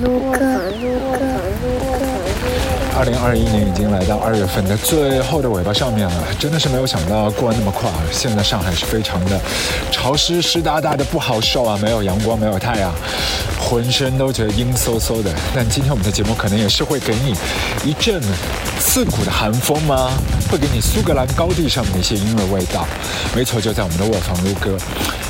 卢克，二零二一年已经来到二月份的最后的尾巴上面了，真的是没有想到过那么快啊。现在上海是非常的潮湿湿哒哒的，不好受啊，没有阳光，没有太阳，浑身都觉得阴飕飕的。但今天我们的节目可能也是会给你一阵刺骨的寒风吗？会给你苏格兰高地上面的一些音乐味道。没错，就在我们的卧房录歌。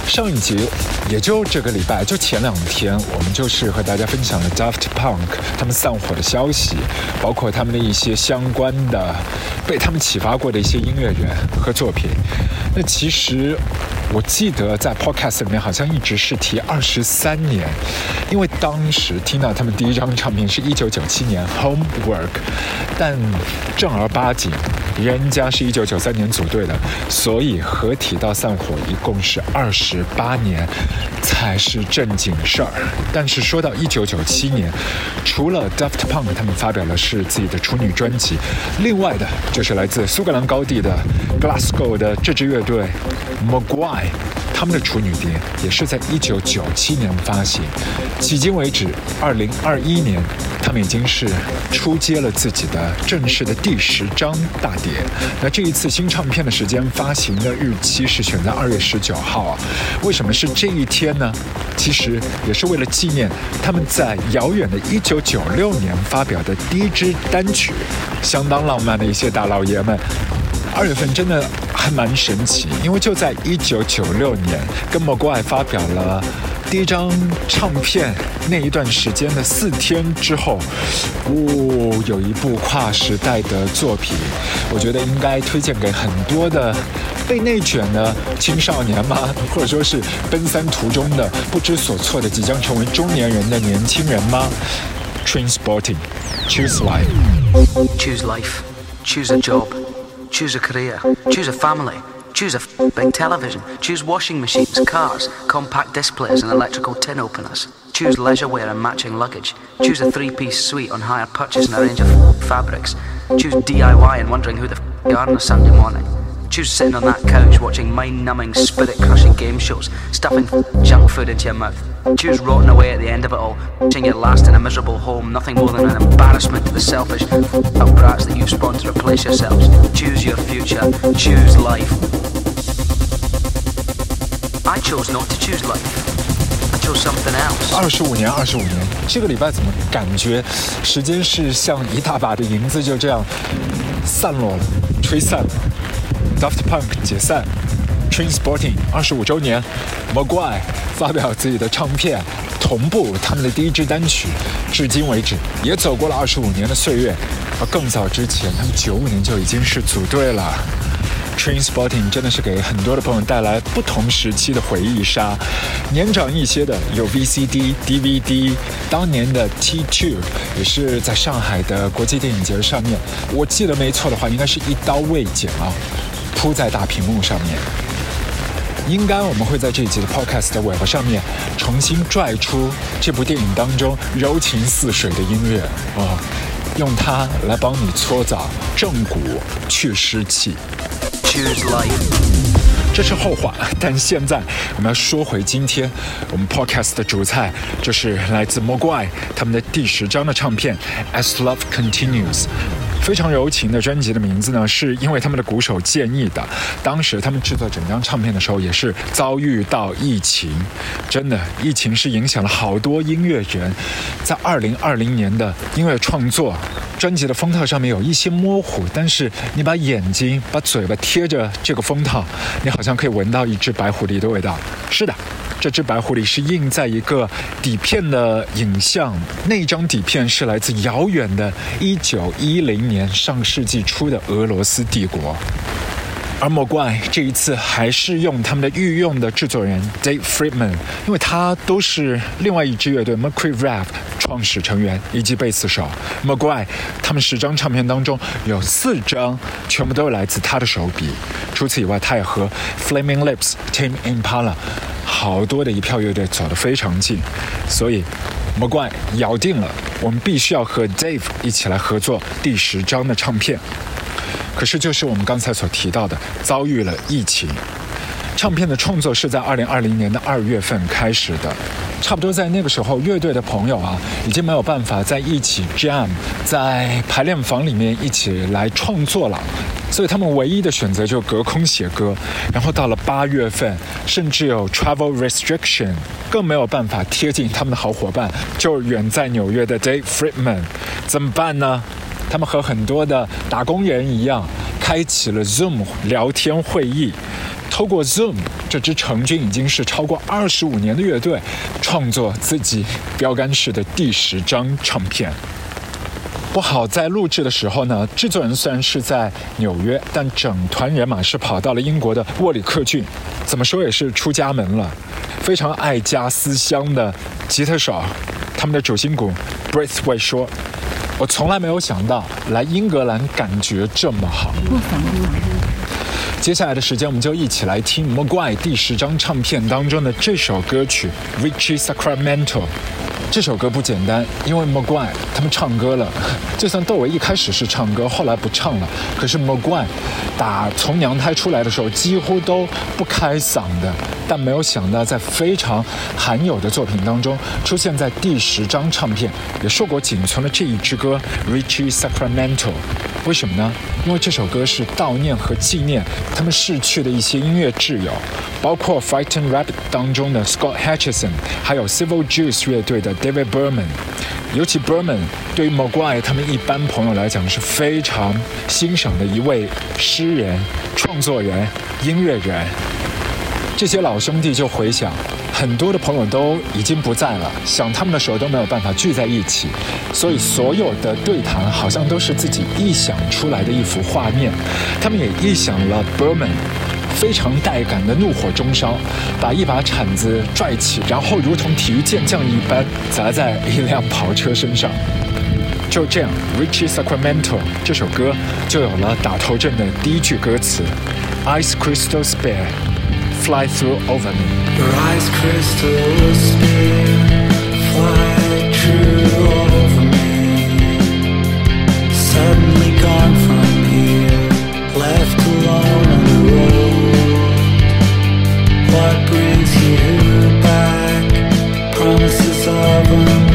上一集也就这个礼拜，就前两天，我们就是和大家分享了 Daft Punk 他们散伙的消息，包括他们的一些相关的被他们启发过的一些音乐人和作品。那其实我记得在 Podcast 里面好像一直是提二十三年，因为当时听到他们第一张唱片是一九九七年 Homework，但正儿八经。人家是一九九三年组队的，所以合体到散伙一共是二十八年，才是正经事儿。但是说到一九九七年，除了 Daft Punk 他们发表的是自己的处女专辑，另外的就是来自苏格兰高地的 Glasgow 的这支乐队 Maguire 他们的处女碟也是在一九九七年发行，迄今为止，二零二一年，他们已经是出街了自己的正式的第十张大碟。那这一次新唱片的时间发行的日期是选在二月十九号啊？为什么是这一天呢？其实也是为了纪念他们在遥远的一九九六年发表的第一支单曲，相当浪漫的一些大老爷们。二月份真的还蛮神奇，因为就在一九九六年跟 m o g 发表了第一张唱片那一段时间的四天之后，哦，有一部跨时代的作品，我觉得应该推荐给很多的被内卷的青少年吗？或者说是奔三途中的不知所措的即将成为中年人的年轻人吗？Train Sporting，Choose Life，Choose Life，Choose a Job。Choose a career. Choose a family. Choose a big television. Choose washing machines, cars, compact displays, and electrical tin openers. Choose leisure wear and matching luggage. Choose a three piece suite on hire purchase and a range of fabrics. Choose DIY and wondering who the f you are on a Sunday morning. Choose sitting on that couch watching mind numbing, spirit crushing game shows, stuffing junk food into your mouth. Choose rotting away at the end of it all, wishing your last in a miserable home, nothing more than an embarrassment to the selfish up brats that you've spawned to replace yourselves. Choose your future, choose life. I chose not to choose life. I chose something else. 二十五年，二十五年，这个礼拜怎么感觉时间是像一大把的银子就这样散落了，吹散了。 Daft Punk 解散，Train Sporting 二十五周年 m g u i 发表自己的唱片，同步他们的第一支单曲，至今为止也走过了二十五年的岁月。而更早之前，他们九五年就已经是组队了。Train Sporting 真的是给很多的朋友带来不同时期的回忆杀。年长一些的有 VCD、DVD，当年的 T2 也是在上海的国际电影节上面，我记得没错的话，应该是一刀未剪啊。铺在大屏幕上面，应该我们会在这一集的 Podcast 的尾巴上面重新拽出这部电影当中柔情似水的音乐哦，用它来帮你搓澡、正骨、去湿气。Choose life，这是后话，但现在我们要说回今天我们 Podcast 的主菜，就是来自 Mogwai 他们的第十张的唱片《As Love Continues》。非常柔情的专辑的名字呢，是因为他们的鼓手建议的。当时他们制作整张唱片的时候，也是遭遇到疫情，真的，疫情是影响了好多音乐人在二零二零年的音乐创作。专辑的封套上面有一些模糊，但是你把眼睛、把嘴巴贴着这个封套，你好像可以闻到一只白狐狸的味道。是的。这只白狐狸是印在一个底片的影像，那张底片是来自遥远的1910年上世纪初的俄罗斯帝国。而莫怪这一次还是用他们的御用的制作人 Dave Friedman，因为他都是另外一支乐队 Mercury Rev 创始成员以及贝斯手。莫怪他们十张唱片当中有四张全部都是来自他的手笔。除此以外，他也和 Flaming Lips、Tim Impala 好多的一票乐队走得非常近，所以魔怪咬定了我们必须要和 Dave 一起来合作第十张的唱片。可是，就是我们刚才所提到的，遭遇了疫情。唱片的创作是在二零二零年的二月份开始的，差不多在那个时候，乐队的朋友啊，已经没有办法在一起 jam，在排练房里面一起来创作了，所以他们唯一的选择就隔空写歌。然后到了八月份，甚至有 travel restriction，更没有办法贴近他们的好伙伴，就远在纽约的 Dave Friedman，怎么办呢？他们和很多的打工人一样，开启了 Zoom 聊天会议。透过 Zoom，这支成军已经是超过二十五年的乐队，创作自己标杆式的第十张唱片。不好在录制的时候呢，制作人虽然是在纽约，但整团人马是跑到了英国的沃里克郡，怎么说也是出家门了。非常爱家思乡的吉他手，他们的主心骨 Braithwaite 说：“我从来没有想到来英格兰感觉这么好。”接下来的时间，我们就一起来听莫怪第十张唱片当中的这首歌曲《Richie Sacramento》。这首歌不简单，因为莫怪他们唱歌了。就算窦唯一开始是唱歌，后来不唱了，可是莫怪打从娘胎出来的时候几乎都不开嗓的。但没有想到，在非常罕有的作品当中，出现在第十张唱片，也硕果仅存的这一支歌《Richie Sacramento》。为什么呢？因为这首歌是悼念和纪念他们逝去的一些音乐挚友，包括《Frightened Rabbit》当中的 Scott Hutchison，还有 Civil Juice 乐队的 David Berman。尤其 Berman 对于 m a g u i 他们一般朋友来讲是非常欣赏的一位诗人、创作人、音乐人。这些老兄弟就回想，很多的朋友都已经不在了，想他们的时候都没有办法聚在一起，所以所有的对谈好像都是自己臆想出来的一幅画面。他们也臆想了 Berman 非常带感的怒火中烧，把一把铲子拽起，然后如同体育健将一般砸在一辆跑车身上。就这样，《Richie Sacramento》这首歌就有了打头阵的第一句歌词：“Ice Crystal Spare。” Fly through over me. Your fly true over me. Suddenly gone from here, left alone on the road. What brings you back? Promises of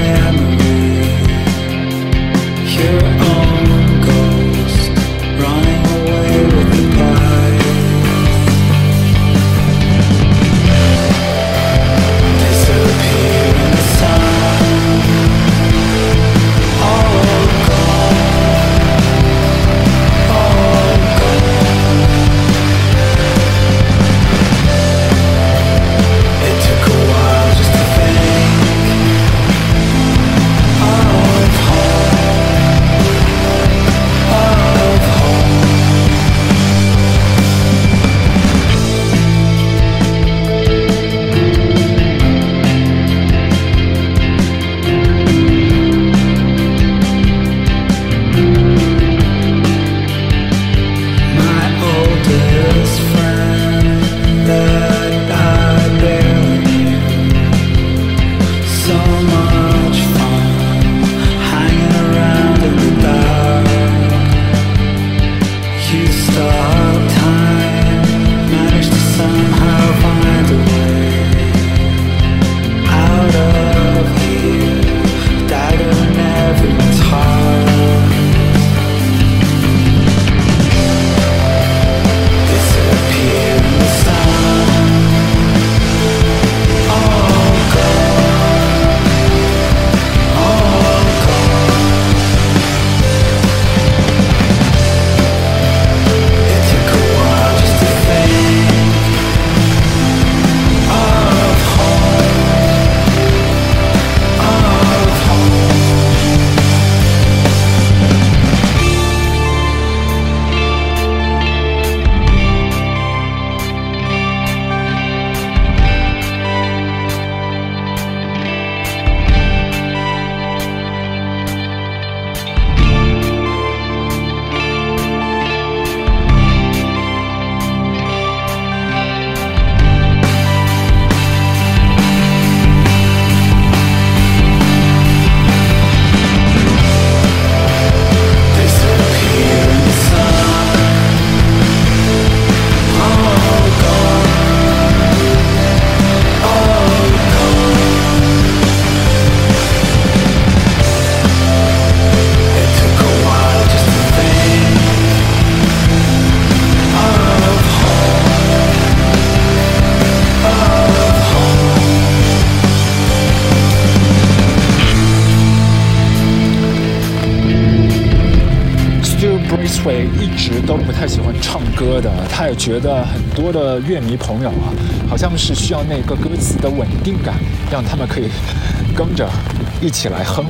他也觉得很多的乐迷朋友啊，好像是需要那个歌词的稳定感，让他们可以跟着一起来哼。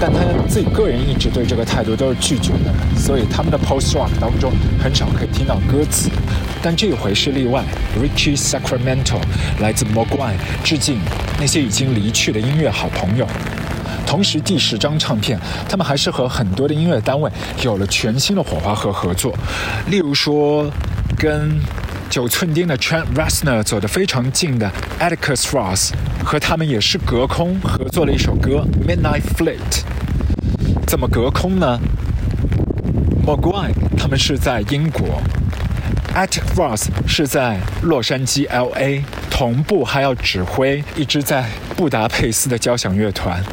但他自己个人一直对这个态度都是拒绝的，所以他们的 post rock 当中很少可以听到歌词。但这一回是例外，Richie Sacramento 来自 Mogwai，致敬那些已经离去的音乐好朋友。同时，第十张唱片，他们还是和很多的音乐单位有了全新的火花和合作，例如说跟九寸钉的 Trent Reznor 走得非常近的 Atticus Ross，和他们也是隔空合作了一首歌《Midnight Flight》。怎么隔空呢 m o g w a i 他们是在英国，Atticus Ross 是在洛杉矶 LA，同步还要指挥一支在布达佩斯的交响乐团。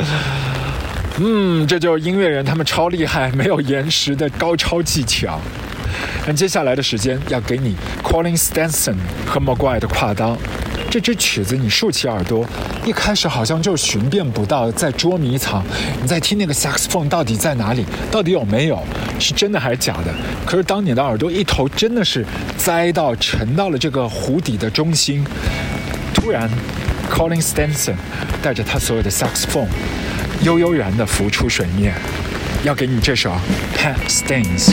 嗯，这就是音乐人，他们超厉害，没有延时的高超技巧。那接下来的时间要给你 Colin Stenson 和 m a g u i r e 的跨刀。这支曲子你竖起耳朵，一开始好像就寻遍不到，在捉迷藏。你在听那个 saxophone 到底在哪里？到底有没有？是真的还是假的？可是当你的耳朵一头真的是栽到沉到了这个湖底的中心，突然 Colin Stenson 带着他所有的 saxophone 悠悠然地浮出水面，要给你这首 Pet Stains。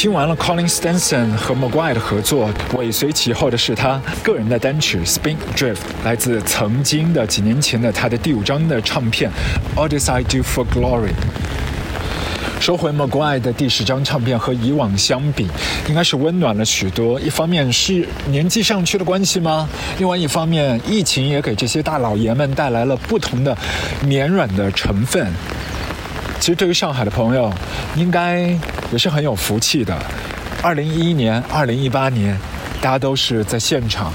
听完了 Colin Stenson 和 McGuire 的合作，尾随其后的是他个人的单曲《Spin Drift》，来自曾经的几年前的他的第五张的唱片《All This I Do for Glory》。收回 McGuire 的第十张唱片和以往相比，应该是温暖了许多。一方面是年纪上去的关系吗？另外一方面，疫情也给这些大老爷们带来了不同的绵软的成分。其实对于上海的朋友，应该也是很有福气的。二零一一年、二零一八年，大家都是在现场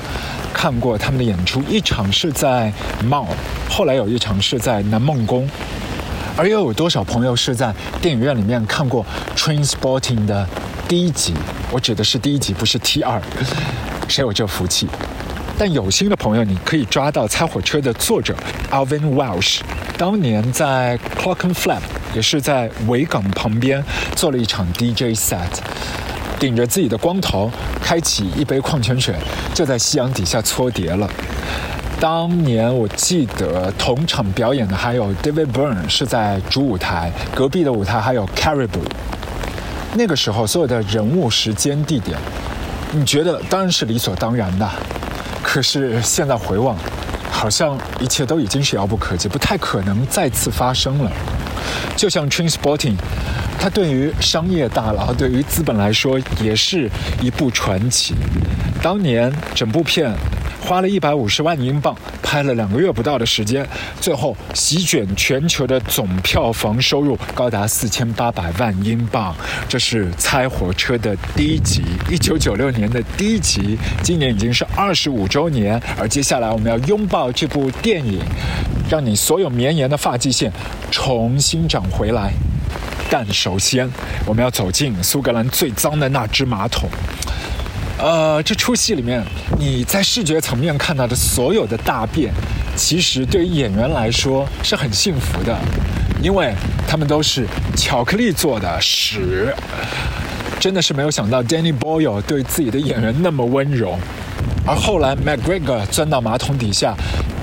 看过他们的演出，一场是在 Mall，后来有一场是在南梦宫。而又有多少朋友是在电影院里面看过《Transporting》的第一集？我指的是第一集，不是 T 二。谁有这福气？但有心的朋友，你可以抓到《猜火车》的作者 Alvin Welsh，当年在 Clockenflap，也是在维港旁边做了一场 DJ set，顶着自己的光头，开启一杯矿泉水，就在夕阳底下搓碟了。当年我记得同场表演的还有 David Byrne 是在主舞台，隔壁的舞台还有 Caribou。那个时候所有的人物、时间、地点，你觉得当然是理所当然的。可是现在回望，好像一切都已经是遥不可及，不太可能再次发生了。就像 Transporting 它对于商业大佬、对于资本来说，也是一部传奇。当年整部片。花了一百五十万英镑，拍了两个月不到的时间，最后席卷全球的总票房收入高达四千八百万英镑。这是《猜火车》的第一集，一九九六年的第一集，今年已经是二十五周年。而接下来我们要拥抱这部电影，让你所有绵延的发际线重新长回来。但首先，我们要走进苏格兰最脏的那只马桶。呃，这出戏里面，你在视觉层面看到的所有的大便，其实对于演员来说是很幸福的，因为他们都是巧克力做的屎。真的是没有想到，Danny Boyle 对自己的演员那么温柔，而后来 McGregor 钻到马桶底下，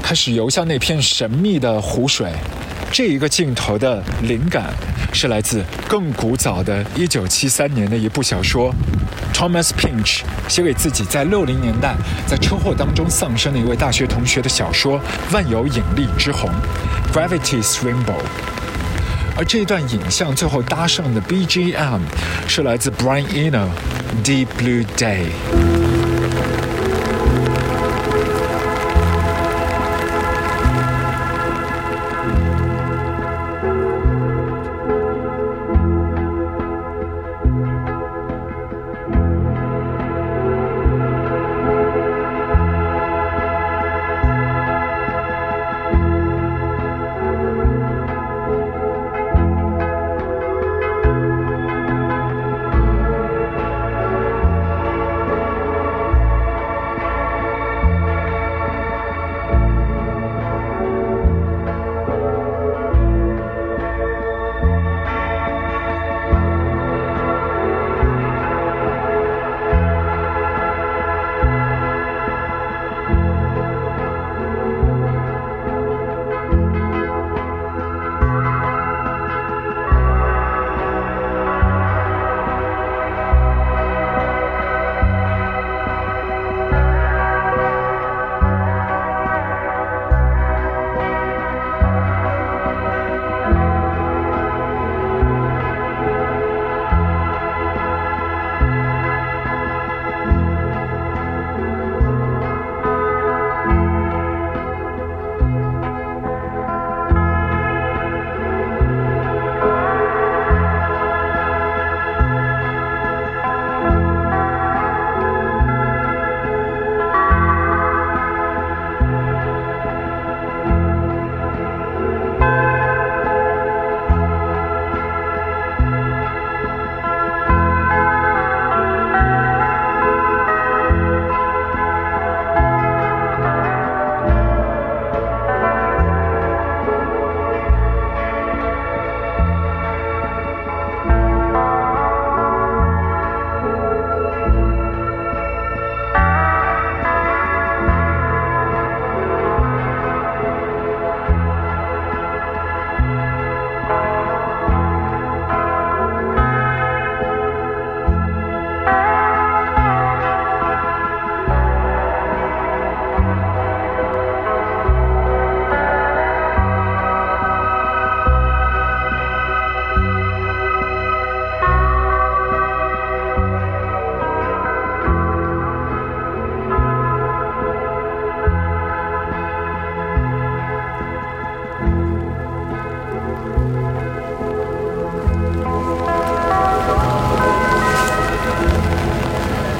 开始游向那片神秘的湖水。这一个镜头的灵感是来自更古早的1973年的一部小说，Thomas Pinch 写给自己在六零年代在车祸当中丧生的一位大学同学的小说《万有引力之虹》（Gravity's Rainbow）。而这段影像最后搭上的 BGM 是来自 Brian Eno，《Deep Blue Day》。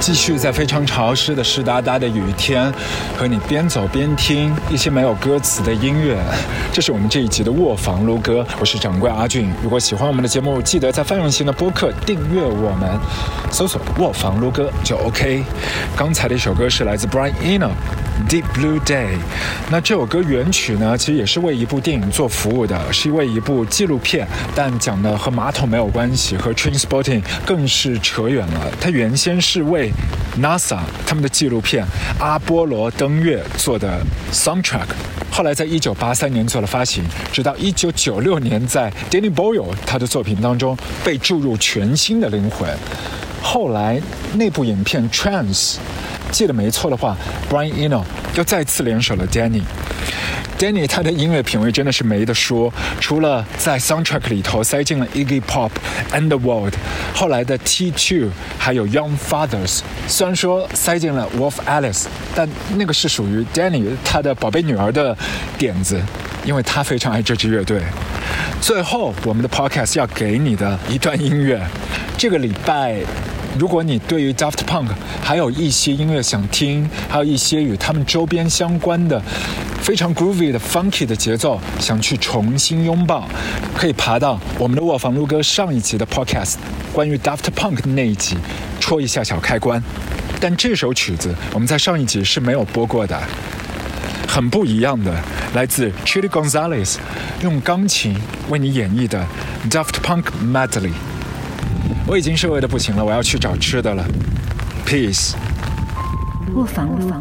继续在非常潮湿的湿哒哒的雨天，和你边走边听一些没有歌词的音乐。这是我们这一集的卧房撸歌，我是掌柜阿俊。如果喜欢我们的节目，记得在泛用型的播客订阅我们，搜索“卧房撸歌”就 OK。刚才的一首歌是来自 Brian Eno。Deep Blue Day，那这首歌原曲呢，其实也是为一部电影做服务的，是为一部纪录片，但讲的和马桶没有关系，和 Trainspotting 更是扯远了。它原先是为 NASA 他们的纪录片《阿波罗登月》做的 soundtrack，后来在一九八三年做了发行，直到一九九六年在 Danny Boyle 他的作品当中被注入全新的灵魂。后来那部影片 Trans。记得没错的话，Brian Eno 又再次联手了 Danny。Danny 他的音乐品味真的是没得说，除了在 soundtrack 里头塞进了 Iggy Pop、Underworld，后来的 T2，还有 Young Fathers。虽然说塞进了 Wolf Alice，但那个是属于 Danny 他的宝贝女儿的点子，因为他非常爱这支乐队。最后，我们的 podcast 要给你的一段音乐，这个礼拜。如果你对于 Daft Punk 还有一些音乐想听，还有一些与他们周边相关的非常 groovy 的 funky 的节奏想去重新拥抱，可以爬到我们的卧房录歌上一集的 podcast，关于 Daft Punk 的那一集，戳一下小开关。但这首曲子我们在上一集是没有播过的，很不一样的，来自 Chili Gonzalez 用钢琴为你演绎的 Daft Punk Medley。我已经是饿的不行了，我要去找吃的了。Peace。卧房卧房。